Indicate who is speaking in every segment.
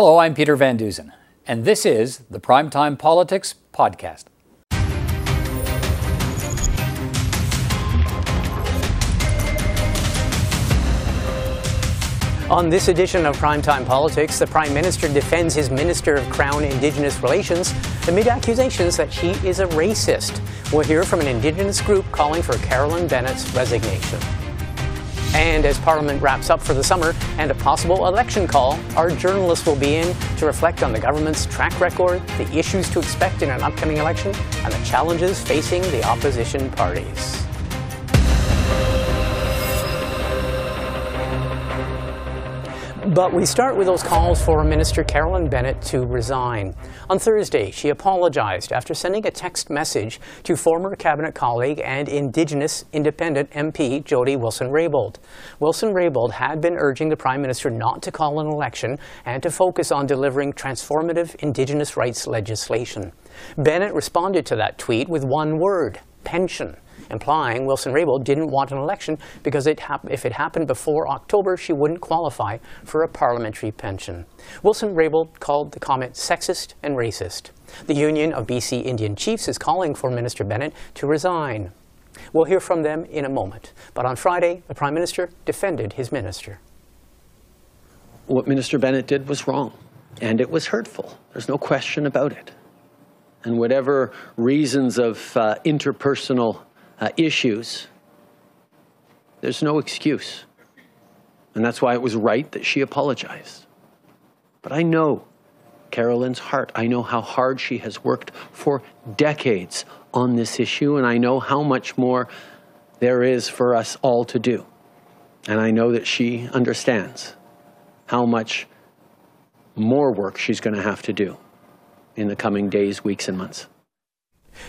Speaker 1: Hello, I'm Peter Van Dusen, and this is the Primetime Politics Podcast.
Speaker 2: On this edition of Primetime Politics, the Prime Minister defends his Minister of Crown Indigenous Relations amid accusations that she is a racist. We'll hear from an Indigenous group calling for Carolyn Bennett's resignation. And as Parliament wraps up for the summer and a possible election call, our journalists will be in to reflect on the government's track record, the issues to expect in an upcoming election, and the challenges facing the opposition parties. But we start with those calls for Minister Carolyn Bennett to resign. On Thursday, she apologized after sending a text message to former cabinet colleague and Indigenous Independent MP Jody Wilson-Raybould. Wilson-Raybould had been urging the Prime Minister not to call an election and to focus on delivering transformative Indigenous rights legislation. Bennett responded to that tweet with one word, pension implying Wilson-Raybould didn't want an election because it if it happened before October, she wouldn't qualify for a parliamentary pension. Wilson-Raybould called the comment sexist and racist. The Union of BC Indian Chiefs is calling for Minister Bennett to resign. We'll hear from them in a moment. But on Friday, the Prime Minister defended his minister.
Speaker 3: What Minister Bennett did was wrong, and it was hurtful. There's no question about it. And whatever reasons of uh, interpersonal uh, issues, there's no excuse. And that's why it was right that she apologized. But I know Carolyn's heart. I know how hard she has worked for decades on this issue, and I know how much more there is for us all to do. And I know that she understands how much more work she's going to have to do in the coming days, weeks, and months.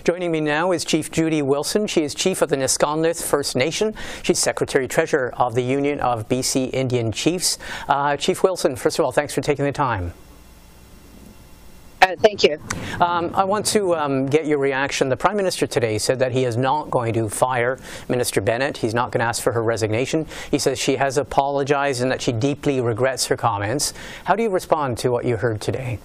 Speaker 2: Joining me now is Chief Judy Wilson. She is Chief of the Neskonlith First Nation. She's Secretary Treasurer of the Union of BC Indian Chiefs. Uh, Chief Wilson, first of all, thanks for taking the time.
Speaker 4: Uh, thank you.
Speaker 2: Um, I want to um, get your reaction. The Prime Minister today said that he is not going to fire Minister Bennett. He's not going to ask for her resignation. He says she has apologized and that she deeply regrets her comments. How do you respond to what you heard today?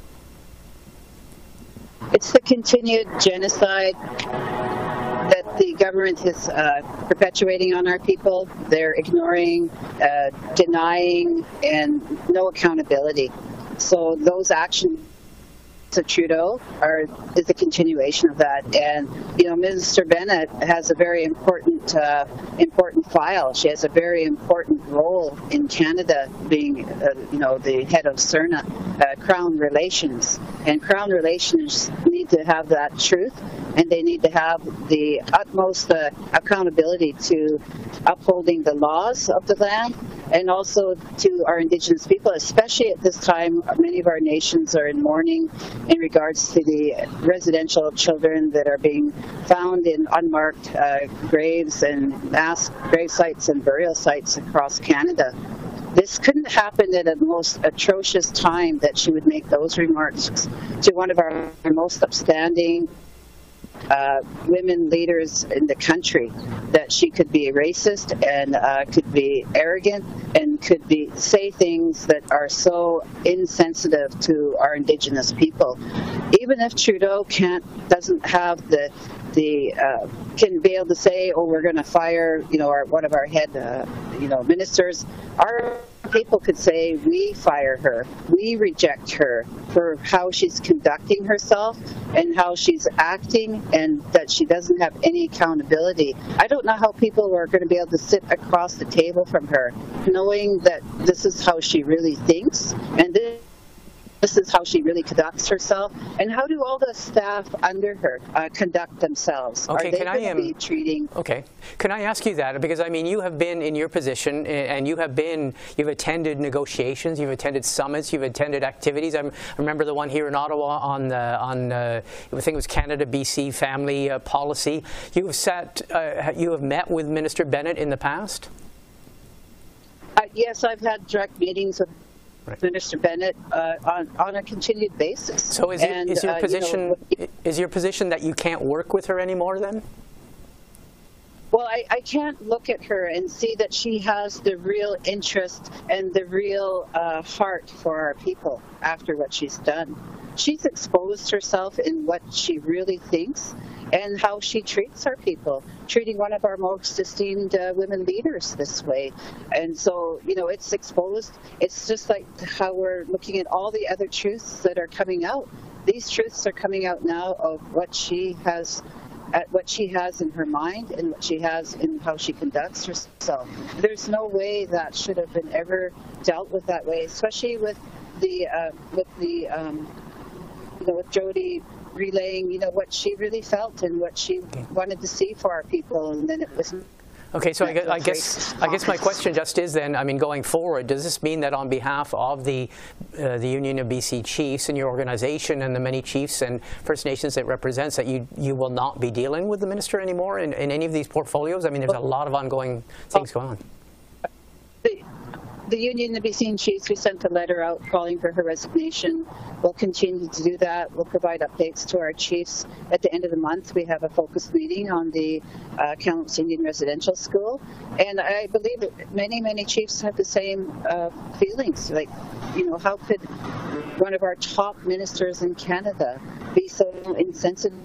Speaker 4: It's the continued genocide that the government is uh, perpetuating on our people. They're ignoring, uh, denying, and no accountability. So those actions of Trudeau are is a continuation of that. And you know, Minister Bennett has a very important uh, important file. She has a very important role in Canada, being uh, you know the head of CIRNA, uh, Crown Relations, and Crown Relations need to have that truth, and they need to have the utmost uh, accountability to upholding the laws of the land and also to our Indigenous people, especially at this time. Many of our nations are in mourning in regards to the residential children that are being found in unmarked uh, graves and mass grave sites and burial sites across Canada. This couldn't happen at a most atrocious time that she would make those remarks to one of our most upstanding uh, women leaders in the country that she could be racist and uh, could be arrogant and could be say things that are so insensitive to our indigenous people. Even if Trudeau can't doesn't have the the uh, can be able to say, "Oh, we're going to fire," you know, our, one of our head, uh, you know, ministers. Our people could say, "We fire her. We reject her for how she's conducting herself and how she's acting, and that she doesn't have any accountability." I don't know how people are going to be able to sit across the table from her, knowing that this is how she really thinks, and this this is how she really conducts herself. And how do all the staff under her uh, conduct themselves?
Speaker 2: Okay,
Speaker 4: Are they
Speaker 2: can I
Speaker 4: um, be treating?
Speaker 2: Okay, can I ask you that because I mean you have been in your position and you have been you've attended negotiations, you've attended summits, you've attended activities. I remember the one here in Ottawa on the, on uh, I think it was Canada BC family uh, policy. You have sat, uh, you have met with Minister Bennett in the past.
Speaker 4: Uh, yes, I've had direct meetings with right. Minister Bennett uh, on, on a continued basis.
Speaker 2: So is, and, is your position uh, you know, is your position that you can't work with her anymore then?
Speaker 4: Well, I, I can't look at her and see that she has the real interest and the real uh, heart for our people after what she's done. She's exposed herself in what she really thinks and how she treats our people, treating one of our most esteemed uh, women leaders this way. And so, you know, it's exposed. It's just like how we're looking at all the other truths that are coming out. These truths are coming out now of what she has at what she has in her mind and what she has in how she conducts herself. There's no way that should have been ever dealt with that way, especially with the uh, with the um, you know with Jody relaying you know what she really felt and what she wanted to see for our people, and then it was
Speaker 2: Okay, so I guess, I guess, I guess my question just is then, I mean, going forward, does this mean that on behalf of the uh, the Union of BC Chiefs and your organization and the many chiefs and First Nations it represents that you you will not be dealing with the minister anymore in, in any of these portfolios? I mean, there's a lot of ongoing things going on
Speaker 4: the union of BC Chiefs, we sent a letter out calling for her resignation. We'll continue to do that. We'll provide updates to our chiefs. At the end of the month, we have a focus meeting on the uh, Kamloops Indian Residential School. And I believe many, many chiefs have the same uh, feelings. Like, you know, how could one of our top ministers in Canada be so insensitive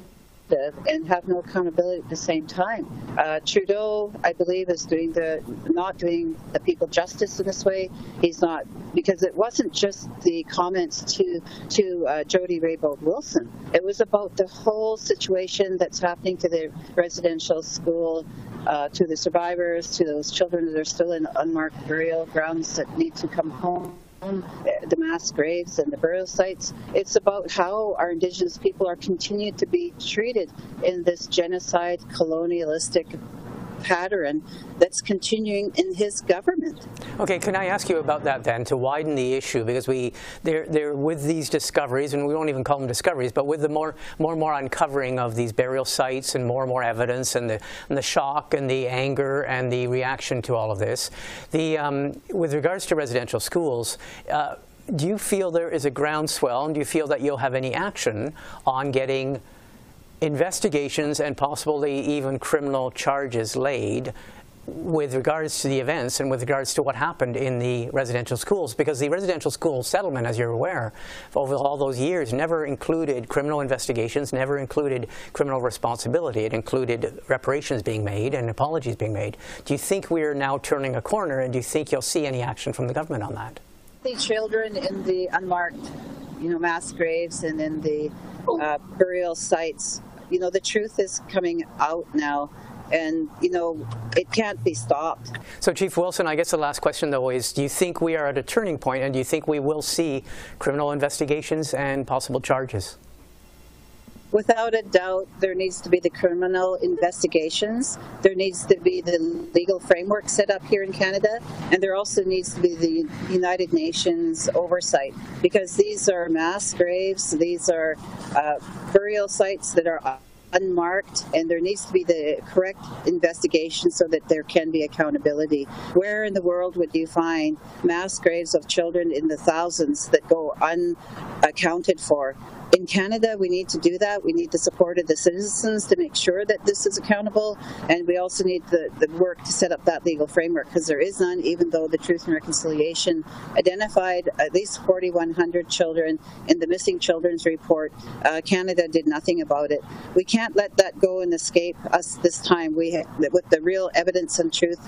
Speaker 4: and have no accountability at the same time. Uh, Trudeau, I believe, is doing the not doing the people justice in this way. He's not because it wasn't just the comments to to uh, Jody Raybould Wilson. It was about the whole situation that's happening to the residential school, uh, to the survivors, to those children that are still in unmarked burial grounds that need to come home the mass graves and the burial sites. It's about how our Indigenous people are continued to be treated in this genocide, colonialistic pattern that's continuing in his government.
Speaker 2: Okay, can I ask you about that then, to widen the issue, because we, they're, they're with these discoveries, and we won't even call them discoveries, but with the more, more and more uncovering of these burial sites and more and more evidence and the, and the shock and the anger and the reaction to all of this, the, um, with regards to residential schools, uh, do you feel there is a groundswell, and do you feel that you'll have any action on getting investigations and possibly even criminal charges laid with regards to the events and with regards to what happened in the residential schools because the residential school settlement as you're aware over all those years never included criminal investigations never included criminal responsibility. It included reparations being made and apologies being made. Do you think we're now turning a corner and do you think you'll see any action from the government on that?
Speaker 4: The children in the unmarked you know mass graves and in the uh, burial sites you know, the truth is coming out now and you know it can't be stopped.
Speaker 2: So Chief Wilson, I guess the last question though is do you think we are at a turning point and do you think we will see criminal investigations and possible charges?
Speaker 4: Without a doubt, there needs to be the criminal investigations. There needs to be the legal framework set up here in Canada, and there also needs to be the United Nations oversight because these are mass graves, these are uh, burial sites that are unmarked and there needs to be the correct investigation so that there can be accountability. Where in the world would you find mass graves of children in the thousands that go unaccounted for? In Canada, we need to do that. We need the support of the citizens to make sure that this is accountable, and we also need the, the work to set up that legal framework because there is none, even though the Truth and Reconciliation identified at least 4,100 children in the Missing Children's Report. Uh, Canada did nothing about it. We can't let that go and escape us this time. We, with the real evidence and truth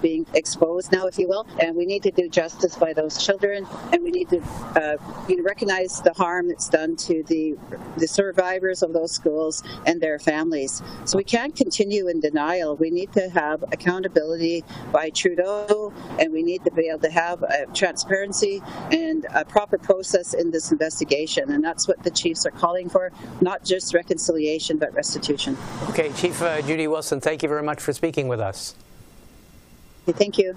Speaker 4: being exposed now, if you will, and we need to do justice by those children, and we need to uh, you know, recognize the harm that's done to the the survivors of those schools and their families. So we can't continue in denial. We need to have accountability by Trudeau, and we need to be able to have transparency and a proper process in this investigation, and that's what the chiefs are calling for, not just reconciliation, but restitution.
Speaker 2: Okay, Chief uh, Judy Wilson, thank you very much for speaking with us.
Speaker 4: Thank you.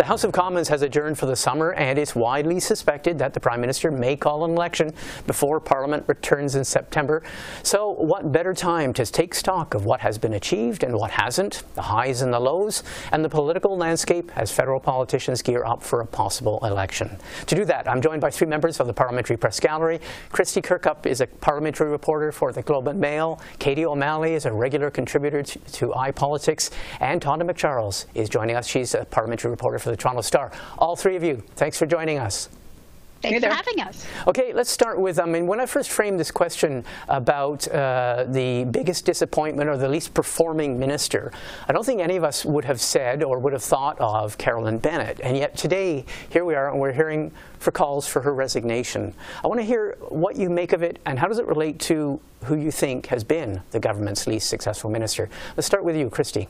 Speaker 2: The House of Commons has adjourned for the summer, and it's widely suspected that the Prime Minister may call an election before Parliament returns in September. So, what better time to take stock of what has been achieved and what hasn't, the highs and the lows, and the political landscape as federal politicians gear up for a possible election? To do that, I'm joined by three members of the Parliamentary Press Gallery. Kristy Kirkup is a parliamentary reporter for the Globe and Mail. Kady O'Malley is a regular contributor to, to iPolitics. And Tonda MacCharles is joining us. She's a parliamentary reporter for the Toronto Star. All three of you, thanks for joining us.
Speaker 5: Thanks for having us.
Speaker 2: Okay, let's start with, I mean, when I first framed this question about uh, the biggest disappointment or the least performing minister, I don't think any of us would have said or would have thought of Carolyn Bennett. And yet today, here we are, and we're hearing for calls for her resignation. I want to hear what you make of it, and how does it relate to who you think has been the government's least successful minister. Let's start with you, Kristy.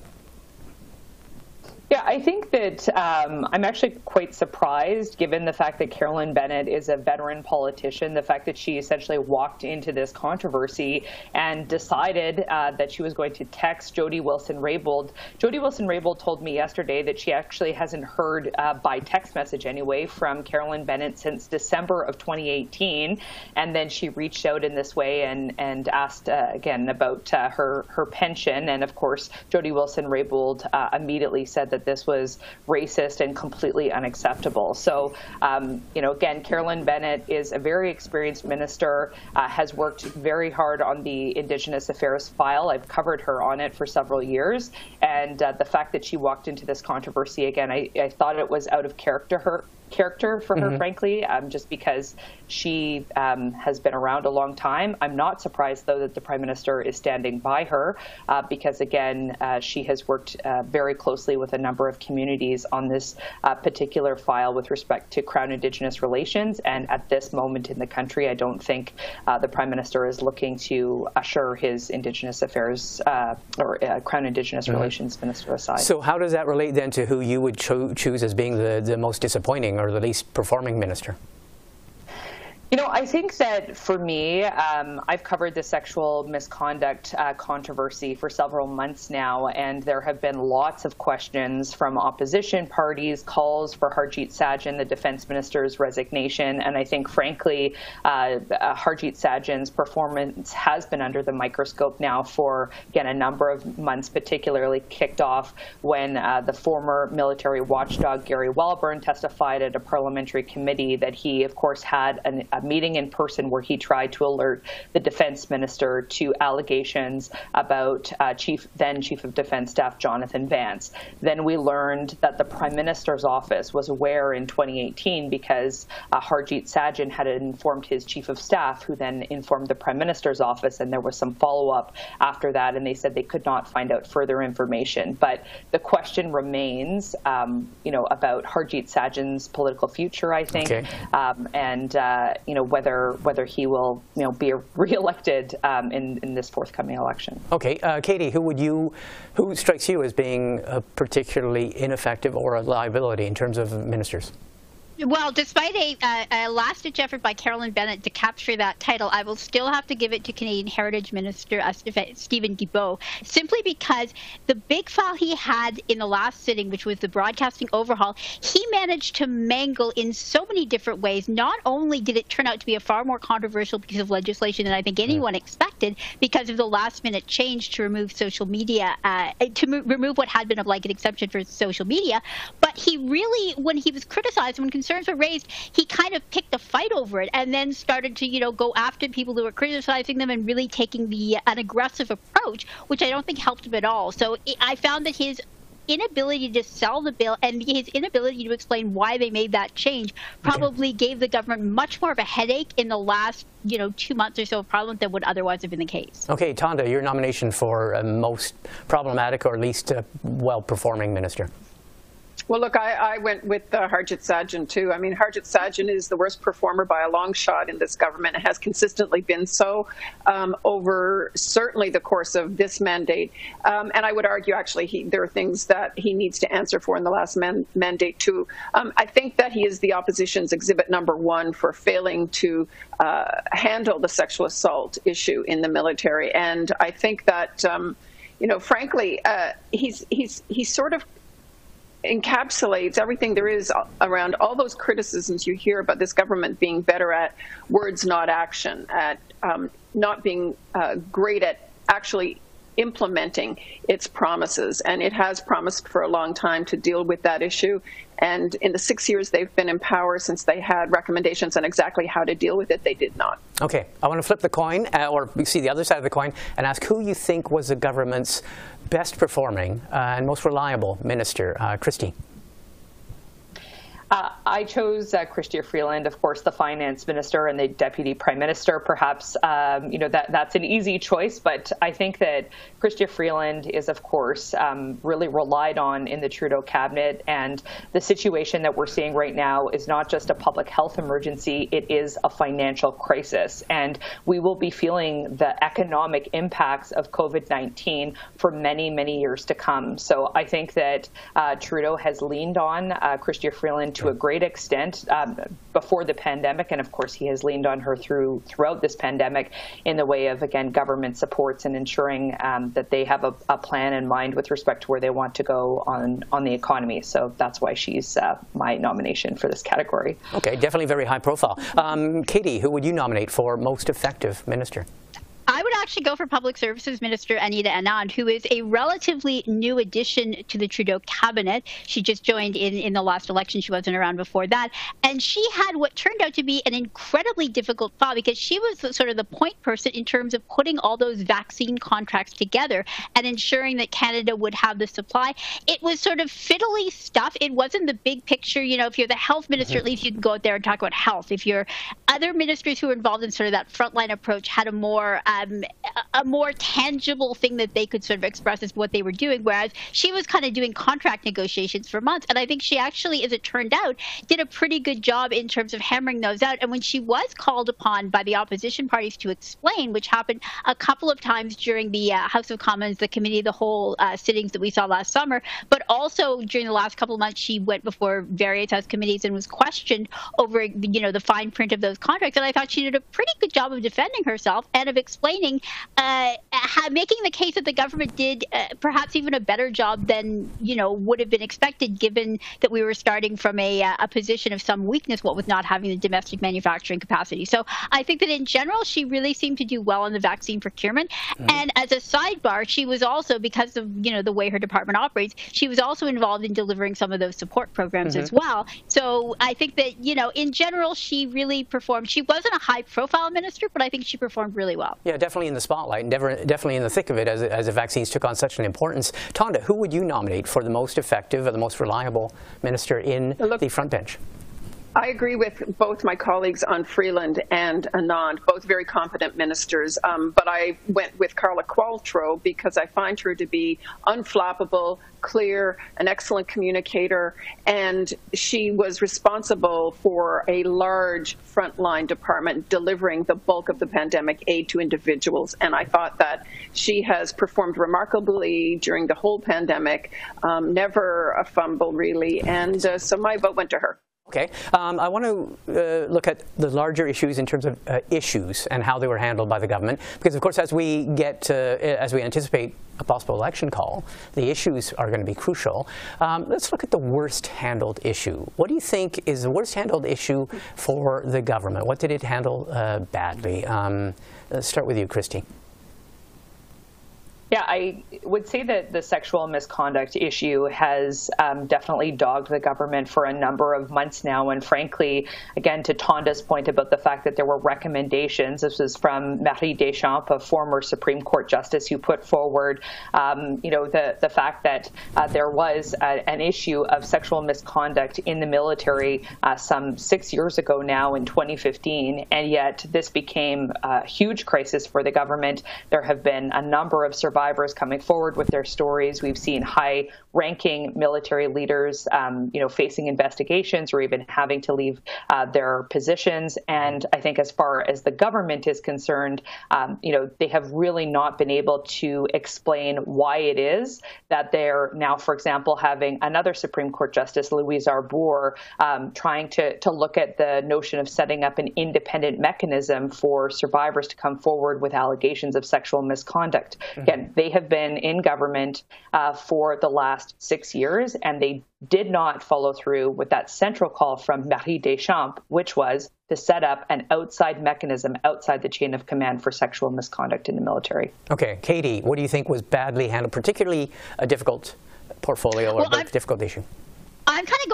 Speaker 6: Yeah, I think that um, I'm actually quite surprised, given the fact that Carolyn Bennett is a veteran politician, the fact that she essentially walked into this controversy and decided uh, that she was going to text Jody Wilson-Raybould. Jody Wilson-Raybould told me yesterday that she actually hasn't heard uh, by text message anyway from Carolyn Bennett since December of 2018, and then she reached out in this way and and asked uh, again about uh, her her pension, and of course Jody Wilson-Raybould uh, immediately said that that this was racist and completely unacceptable. So, um, you know, again, Carolyn Bennett is a very experienced minister, uh, has worked very hard on the Indigenous Affairs file. I've covered her on it for several years. And uh, the fact that she walked into this controversy again, I, I thought it was out of character her, character for her, mm-hmm. frankly, um, just because she um, has been around a long time. I'm not surprised, though, that the Prime Minister is standing by her uh, because, again, uh, she has worked uh, very closely with a number of communities on this uh, particular file with respect to Crown Indigenous relations. And at this moment in the country, I don't think uh, the Prime Minister is looking to usher his Indigenous Affairs uh, or Crown Indigenous mm-hmm. Relations Minister aside.
Speaker 2: So, how does that relate then to who you would cho- choose as being the, the most disappointing or the least performing minister?
Speaker 6: You know, I think that for me, um, I've covered the sexual misconduct uh, controversy for several months now, and there have been lots of questions from opposition parties, calls for Harjit Sajjan, the defense minister's resignation. And I think, frankly, uh, uh, Harjit Sajjan's performance has been under the microscope now for, again, a number of months, particularly kicked off when uh, the former military watchdog Gary Walbourne testified at a parliamentary committee that he, of course, had an, a meeting in person where he tried to alert the defense minister to allegations about uh, Chief then Chief of Defense Staff Jonathan Vance. Then we learned that the Prime Minister's office was aware in 2018 because uh, Harjit Sajjan had informed his Chief of Staff, who then informed the Prime Minister's office, and there was some follow-up after that, and they said they could not find out further information. But the question remains, um, you know, about Harjit Sajjan's political future, I think, okay. um, and uh, you know whether whether he will you know be reelected um, in in this forthcoming election.
Speaker 2: Okay, uh, Kady, who would you who strikes you as being particularly ineffective or a liability in terms of ministers?
Speaker 5: Well, despite a, uh, a last-ditch effort by Carolyn Bennett to capture that title, I will still have to give it to Canadian Heritage Minister uh, Steven Guilbeault, simply because the big file he had in the last sitting, which was the broadcasting overhaul, he managed to mangle in so many different ways. Not only did it turn out to be a far more controversial piece of legislation than I think anyone expected, because of the last-minute change to remove social media, uh, to mo- remove what had been a blanket exception for social media, but he really, when he was criticized, when concerns were raised, he kind of picked a fight over it and then started to, you know, go after people who were criticizing them and really taking the an aggressive approach, which I don't think helped him at all. So I found that his inability to sell the bill and his inability to explain why they made that change probably okay. gave the government much more of a headache in the last you know two months or so of parliament than would otherwise have been the case.
Speaker 2: Okay, Tonda, your nomination for uh, most problematic or least uh, well performing minister.
Speaker 7: Well, look, I, I went with uh, Harjit Sajjan too. I mean, Harjit Sajjan is the worst performer by a long shot in this government. It has consistently been so um, over certainly the course of this mandate. Um, and I would argue, actually, he, there are things that he needs to answer for in the last man, mandate too. Um, I think that he is the opposition's exhibit number one for failing to uh, handle the sexual assault issue in the military. And I think that, um, you know, frankly, uh, he's he's he's sort of encapsulates everything there is around all those criticisms you hear about this government being better at words, not action, at um, not being uh, great at actually implementing its promises. And it has promised for a long time to deal with that issue. And in the six years they've been in power since they had recommendations on exactly how to deal with it, they did not.
Speaker 2: Okay, I want to flip the coin, uh, or see the other side of the coin, and ask who you think was the government's best performing uh, and most reliable minister. Uh.
Speaker 6: Uh, I chose uh, Chrystia Freeland, of course, the finance minister and the deputy prime minister. Perhaps um, you know that that's an easy choice, but I think that Chrystia Freeland is, of course, um, really relied on in the Trudeau cabinet. And the situation that we're seeing right now is not just a public health emergency; it is a financial crisis, and we will be feeling the economic impacts of COVID-19 for many, many years to come. So I think that uh, Trudeau has leaned on uh, Chrystia Freeland to a great extent um, before the pandemic, and of course he has leaned on her through throughout this pandemic in the way of again government supports and ensuring um, that they have a, a, plan in mind with respect to where they want to go on on the economy. So that's why she's uh, my nomination for this category.
Speaker 2: Okay, definitely very high profile. Um, Kady, who would you nominate for most effective minister?
Speaker 5: I would actually go for Public Services Minister Anita Anand, who is a relatively new addition to the Trudeau cabinet. She just joined in in the last election. She wasn't around before that. And she had what turned out to be an incredibly difficult file because she was sort of the point person in terms of putting all those vaccine contracts together and ensuring that Canada would have the supply. It was sort of fiddly stuff. It wasn't the big picture. You know, if you're the health minister, at least you can go out there and talk about health. If you're other ministers who are involved in sort of that frontline approach had a more uh, um, a more tangible thing that they could sort of express as what they were doing. Whereas she was kind of doing contract negotiations for months. And I think she actually, as it turned out, did a pretty good job in terms of hammering those out. And when she was called upon by the opposition parties to explain, which happened a couple of times during the uh, House of Commons, the Committee of the Whole uh, sittings that we saw last summer, but also during the last couple of months, she went before various House committees and was questioned over, you know, the fine print of those contracts. And I thought she did a pretty good job of defending herself and of explaining explaining, uh, making the case that the government did uh, perhaps even a better job than you know would have been expected, given that we were starting from a, uh, a position of some weakness, what with not having the domestic manufacturing capacity. So I think that in general, she really seemed to do well on the vaccine procurement. Mm-hmm. And as a sidebar, she was also because of you know the way her department operates, she was also involved in delivering some of those support programs mm-hmm. as well. So I think that you know in general, she really performed. She wasn't a high-profile minister, but I think she performed really well.
Speaker 2: Yeah, definitely in the spotlight and definitely in the thick of it as, as the vaccines took on such an importance. Tonda, who would you nominate for the most effective or the most reliable minister in Look, the front bench?
Speaker 7: I agree with both my colleagues on Freeland and Anand, both very competent ministers. Um, but I went with Carla Qualtrough because I find her to be unflappable, clear, an excellent communicator, and she was responsible for a large frontline department delivering the bulk of the pandemic aid to individuals. And I thought that she has performed remarkably during the whole pandemic, um, never a fumble really. And uh, so my vote went to her.
Speaker 2: Okay, um, I want to uh, look at the larger issues in terms of uh, issues and how they were handled by the government. Because of course, as we get, as we anticipate a possible election call, the issues are going to be crucial. Um, let's look at the worst handled issue. What do you think is the worst handled issue for the government? What did it handle uh, badly? Um, let's start with you, Kristy.
Speaker 6: Yeah, I would say that the sexual misconduct issue has um, definitely dogged the government for a number of months now. And frankly, again, to Tonda's point about the fact that there were recommendations, this was from Marie Deschamps, a former Supreme Court justice, who put forward, um, you know, the, the fact that uh, there was a, an issue of sexual misconduct in the military uh, some six years ago now in 2015. And yet this became a huge crisis for the government. There have been a number of survivors survivors coming forward with their stories. We've seen high ranking military leaders, um, you know, facing investigations or even having to leave uh, their positions. And I think as far as the government is concerned, um, you know, they have really not been able to explain why it is that they're now, for example, having another Supreme Court Justice, Louise Arbour, um, trying to, to look at the notion of setting up an independent mechanism for survivors to come forward with allegations of sexual misconduct. Mm-hmm. Again, they have been in government uh, for the last six years, and they did not follow through with that central call from Marie Deschamps, which was to set up an outside mechanism outside the chain of command for sexual misconduct in the military.
Speaker 2: Okay, Kady, what do you think was badly handled, particularly a difficult portfolio or well, a difficult issue?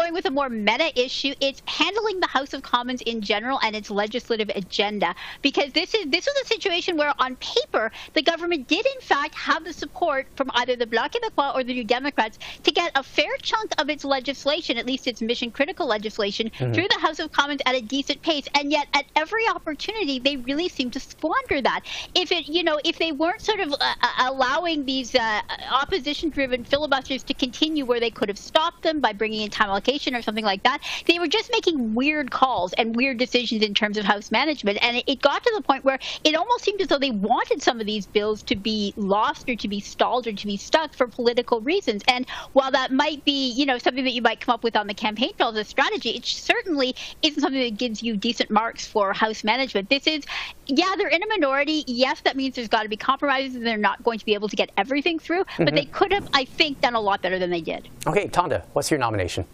Speaker 5: I'm kind of going with a more meta issue. It's handling the House of Commons in general and its legislative agenda because this is this was a situation where on paper the government did in fact have the support from either the Bloc Québécois or the New Democrats to get a fair chunk of its legislation, at least its mission critical legislation, mm-hmm. through the House of Commons at a decent pace. And yet at every opportunity they really seem to squander that. If it you know if they weren't sort of uh, uh allowing these uh, opposition driven filibusters to continue where they could have stopped them by bringing in time allocation or something like that. They were just making weird calls and weird decisions in terms of House management. And it got to the point where it almost seemed as though they wanted some of these bills to be lost or to be stalled or to be stuck for political reasons. And while that might be, you know, something that you might come up with on the campaign trail as a strategy, it certainly isn't something that gives you decent marks for House management. This is, yeah, they're in a minority. Yes, that means there's got to be compromises and they're not going to be able to get everything through. Mm-hmm. But they could have, I think, done a lot better than they did.
Speaker 2: Okay, Tonda, what's your nomination?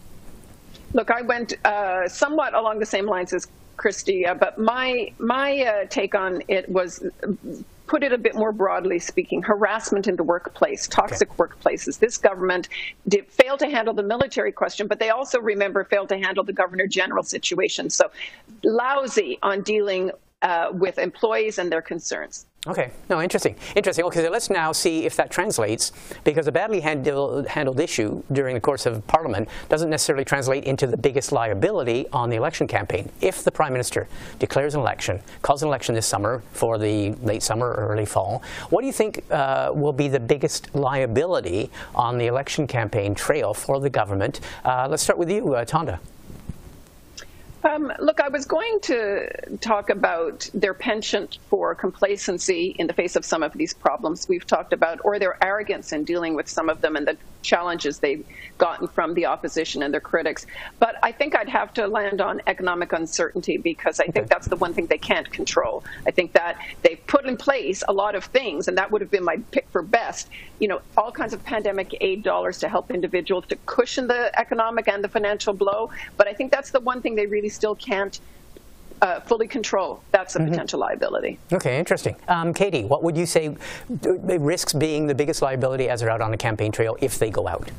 Speaker 7: Look, I went uh, somewhat along the same lines as Kristy, uh, but my my uh, take on it was put it a bit more broadly speaking, harassment in the workplace, toxic okay. workplaces. This government did fail to handle the military question, but they also remember failed to handle the governor general situation. So lousy on dealing uh, with employees and their concerns.
Speaker 2: Okay, no, interesting. Interesting. Okay, so let's now see if that translates, because a badly handle, handled issue during the course of Parliament doesn't necessarily translate into the biggest liability on the election campaign. If the Prime Minister declares an election, calls an election this summer for the late summer or early fall, what do you think uh, will be the biggest liability on the election campaign trail for the government? Uh, let's start with you, uh, Tonda.
Speaker 7: Um, look, I was going to talk about their penchant for complacency in the face of some of these problems we've talked about, or their arrogance in dealing with some of them and the challenges they've gotten from the opposition and their critics. But I think I'd have to land on economic uncertainty because I think that's the one thing they can't control. I think that they've put in place a lot of things, and that would have been my pick for best. You know, all kinds of pandemic aid dollars to help individuals to cushion the economic and the financial blow. But I think that's the one thing they really still can't uh, fully control, that's a mm -hmm. potential liability.
Speaker 2: Okay, interesting. Um, Kady, what would you say risks being the biggest liability as they're out on the campaign trail if they go out?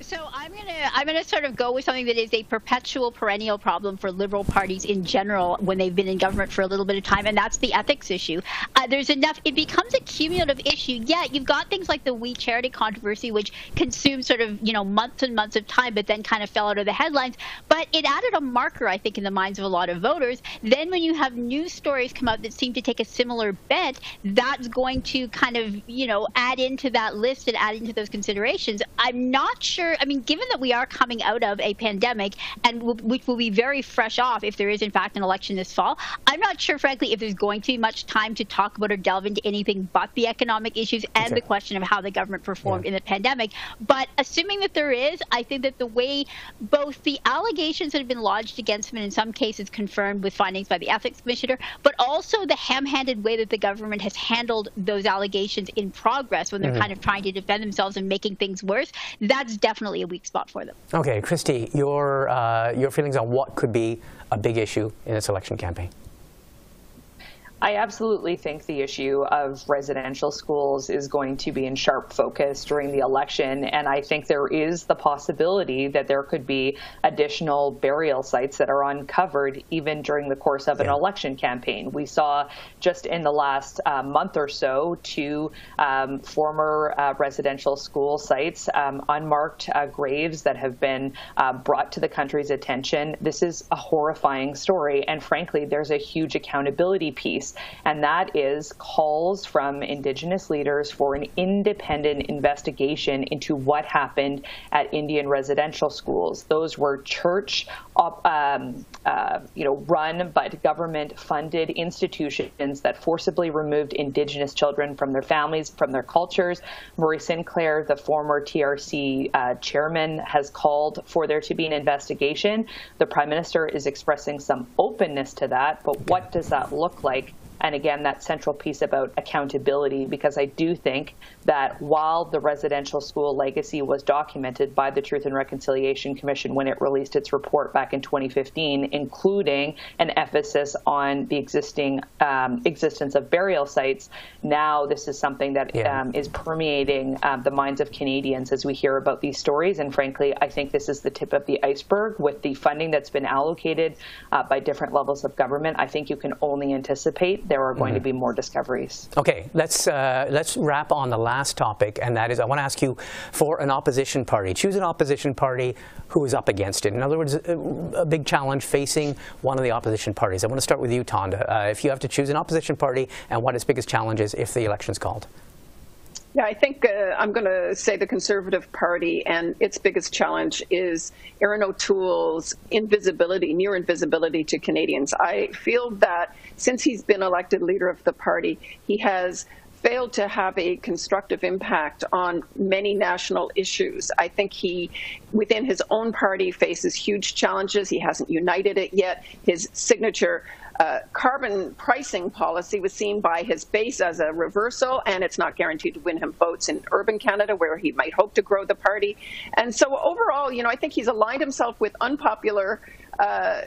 Speaker 5: So I'm I'm gonna sort of go with something that is a perpetual perennial problem for liberal parties in general when they've been in government for a little bit of time, and that's the ethics issue. Uh, there's enough. It becomes a cumulative issue. Yeah, you've got things like the We Charity controversy, which consumed sort of you know months and months of time, but then kind of fell out of the headlines. But it added a marker, I think, in the minds of a lot of voters. Then when you have news stories come out that seem to take a similar bent, that's going to kind of you know add into that list and add into those considerations. I'm not sure. I mean, given that we are coming out of a pandemic and which will be very fresh off if there is in fact an election this fall, I'm not sure, frankly, if there's going to be much time to talk about or delve into anything but the economic issues and the question of how the government performed yeah. in the pandemic. But assuming that there is, I think that the way both the allegations that have been lodged against him and in some cases confirmed with findings by the ethics commissioner, but also the ham-handed way that the government has handled those allegations in progress when they're mm-hmm. kind of trying to defend themselves and making things worse, that's definitely definitely a weak spot for them.
Speaker 2: Okay, Kristy, your, uh, your feelings on what could be a big issue in this election campaign?
Speaker 6: I absolutely think the issue of residential schools is going to be in sharp focus during the election. And I think there is the possibility that there could be additional burial sites that are uncovered even during the course of an yeah. election campaign. We saw just in the last uh, month or so two um, former uh, residential school sites, um, unmarked uh, graves that have been uh, brought to the country's attention. This is a horrifying story. And frankly, there's a huge accountability piece and that is calls from Indigenous leaders for an independent investigation into what happened at Indian residential schools. Those were church, um, uh, you know, run but government-funded institutions that forcibly removed Indigenous children from their families, from their cultures. Murray Sinclair, the former TRC uh, chairman, has called for there to be an investigation. The Prime Minister is expressing some openness to that, but what does that look like And again, that central piece about accountability, because I do think that while the residential school legacy was documented by the Truth and Reconciliation Commission when it released its report back in 2015, including an emphasis on the existing um, existence of burial sites, now this is something that yeah. um, is permeating um, the minds of Canadians as we hear about these stories. And frankly, I think this is the tip of the iceberg with the funding that's been allocated uh, by different levels of government. I think you can only anticipate there are going mm -hmm. to be more discoveries.
Speaker 2: Okay, let's uh, let's wrap on the last topic, and that is I want to ask you for an opposition party. Choose an opposition party who is up against it. In other words, a, a big challenge facing one of the opposition parties. I want to start with you, Tonda. Uh, if you have to choose an opposition party and what its biggest challenge is if the election's called.
Speaker 7: Yeah, I think uh, I'm going to say the Conservative Party and its biggest challenge is Erin O'Toole's invisibility, near invisibility to Canadians. I feel that since he's been elected leader of the party, he has failed to have a constructive impact on many national issues. I think he, within his own party, faces huge challenges. He hasn't united it yet. His signature uh, carbon pricing policy was seen by his base as a reversal, and it's not guaranteed to win him votes in urban Canada, where he might hope to grow the party. And so overall, you know, I think he's aligned himself with unpopular uh,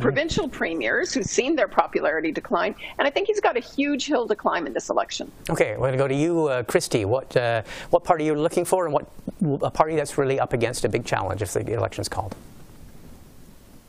Speaker 7: provincial premiers who've seen their popularity decline, and I think he's got a huge hill to climb in this election.
Speaker 2: Okay, we're going to go to you, uh, Kristy. What uh, what party are you looking for, and what a party that's really up against a big challenge if the election's called?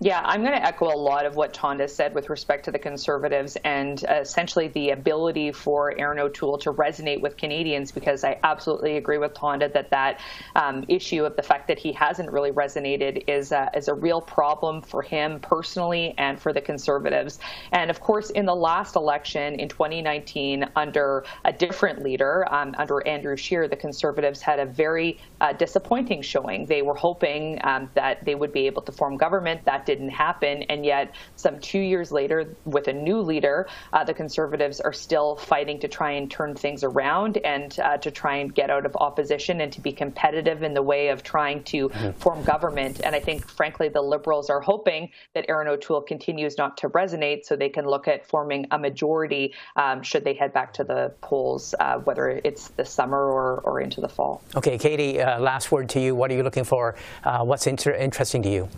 Speaker 6: Yeah, I'm going to echo a lot of what Tonda said with respect to the Conservatives and uh, essentially the ability for Erin O'Toole to resonate with Canadians because I absolutely agree with Tonda that that um, issue of the fact that he hasn't really resonated is, uh, is a real problem for him personally and for the Conservatives. And of course, in the last election in 2019, under a different leader, um, under Andrew Scheer, the Conservatives had a very uh, disappointing showing. They were hoping um, that they would be able to form government. That didn't happen. And yet, some two years later, with a new leader, uh, the Conservatives are still fighting to try and turn things around and uh, to try and get out of opposition and to be competitive in the way of trying to mm-hmm. form government. And I think, frankly, the Liberals are hoping that Erin O'Toole continues not to resonate so they can look at forming a majority um, should they head back to the polls, uh, whether it's this summer or, or into the fall.
Speaker 2: Okay, Kady, uh, last word to you. What are you looking for? Uh, what's inter- interesting to you?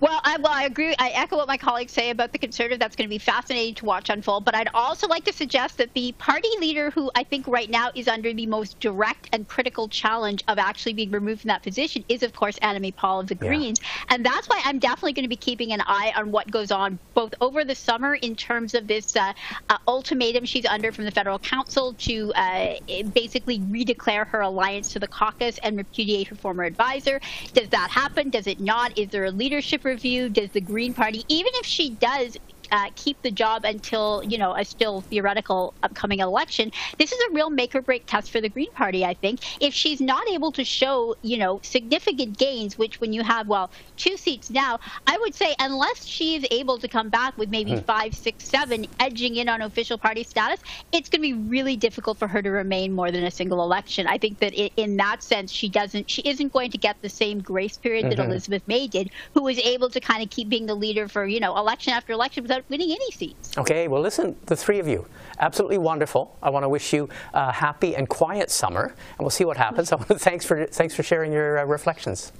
Speaker 5: Well, I, well, I agree. I echo what my colleagues say about the conservative. That's going to be fascinating to watch unfold. But I'd also like to suggest that the party leader who I think right now is under the most direct and critical challenge of actually being removed from that position is, of course, Annamie Paul of the Greens. Yeah. And that's why I'm definitely going to be keeping an eye on what goes on both over the summer in terms of this uh, uh, ultimatum she's under from the federal council to uh, basically redeclare her alliance to the caucus and repudiate her former advisor. Does that happen? Does it not? Is there a leadership review? Does the Green Party, even if she does uh, keep the job until you know a still theoretical upcoming election. This is a real make or break test for the Green Party. I think if she's not able to show you know significant gains, which when you have well two seats now, I would say unless she is able to come back with maybe hmm. five, six, seven, edging in on official party status, it's going to be really difficult for her to remain more than a single election. I think that it, in that sense, she doesn't, she isn't going to get the same grace period mm-hmm. that Elizabeth May did, who was able to kind of keep being the leader for you know election after election without without winning any seats.
Speaker 2: Okay, well, listen, the three of you, absolutely wonderful. I want to wish you a happy and quiet summer, and we'll see what happens. thanks for thanks for sharing your uh, reflections.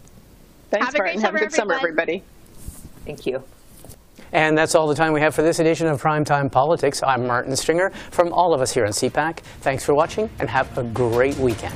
Speaker 7: Thanks, Have Martin. A Have a good summer, everybody.
Speaker 6: Thank you.
Speaker 2: And that's all the time we have for this edition of Primetime Politics. I'm Martin Stringer from all of us here on CPAC. Thanks for watching and have a great weekend.